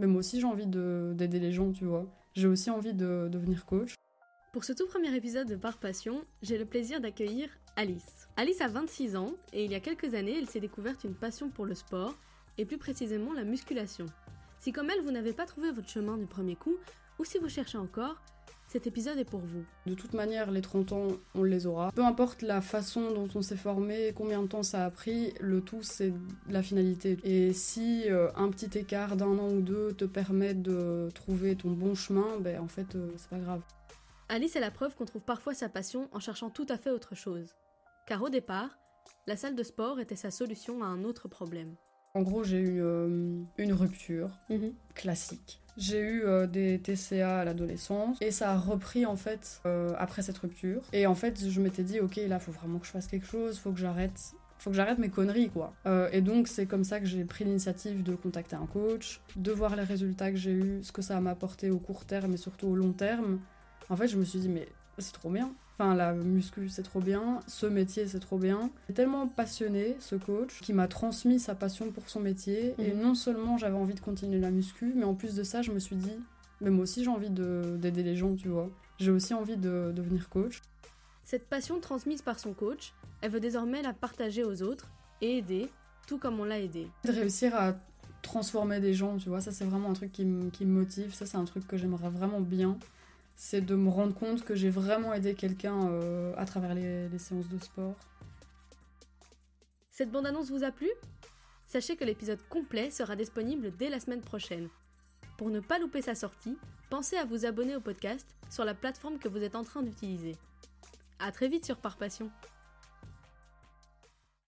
Mais moi aussi, j'ai envie d'aider les gens, tu vois. J'ai aussi envie de devenir coach. Pour ce tout premier épisode de Par Passion, j'ai le plaisir d'accueillir Alice. Alice a 26 ans et il y a quelques années, elle s'est découverte une passion pour le sport et plus précisément la musculation. Si comme elle, vous n'avez pas trouvé votre chemin du premier coup ou si vous cherchez encore, cet épisode est pour vous. De toute manière, les 30 ans, on les aura. Peu importe la façon dont on s'est formé, combien de temps ça a pris, le tout c'est la finalité. Et si euh, un petit écart d'un an ou deux te permet de trouver ton bon chemin, ben en fait euh, c'est pas grave. Alice est la preuve qu'on trouve parfois sa passion en cherchant tout à fait autre chose. Car au départ, la salle de sport était sa solution à un autre problème. En gros, j'ai eu euh, une rupture mhm. classique. J'ai eu euh, des TCA à l'adolescence et ça a repris en fait euh, après cette rupture. Et en fait, je m'étais dit, ok, là, faut vraiment que je fasse quelque chose, faut que j'arrête faut que j'arrête mes conneries quoi. et donc c'est comme ça que j'ai pris l'initiative de contacter un coach, de voir les résultats que j'ai eu, ce que ça m'a apporté au court terme et surtout au long terme. En fait, je me suis dit mais c'est trop bien. Enfin, la muscu, c'est trop bien. Ce métier, c'est trop bien. est tellement passionné, ce coach, qui m'a transmis sa passion pour son métier. Et mhm. non seulement j'avais envie de continuer la muscu, mais en plus de ça, je me suis dit, mais moi aussi, j'ai envie d'aider les gens, tu vois. J'ai aussi envie de devenir coach. Cette passion transmise par son coach, elle veut désormais la partager aux autres et aider, tout comme on l'a aidé. De réussir à transformer des gens, tu vois, ça c'est vraiment un truc qui, qui me motive, ça c'est un truc que j'aimerais vraiment bien c'est de me rendre compte que j'ai vraiment aidé quelqu'un euh, à travers les, séances de sport. Cette bande-annonce vous a plu? Sachez que l'épisode complet sera disponible dès la semaine prochaine. Pour ne pas louper sa sortie, pensez à vous abonner au podcast sur la plateforme que vous êtes en train d'utiliser. A très vite sur Par Passion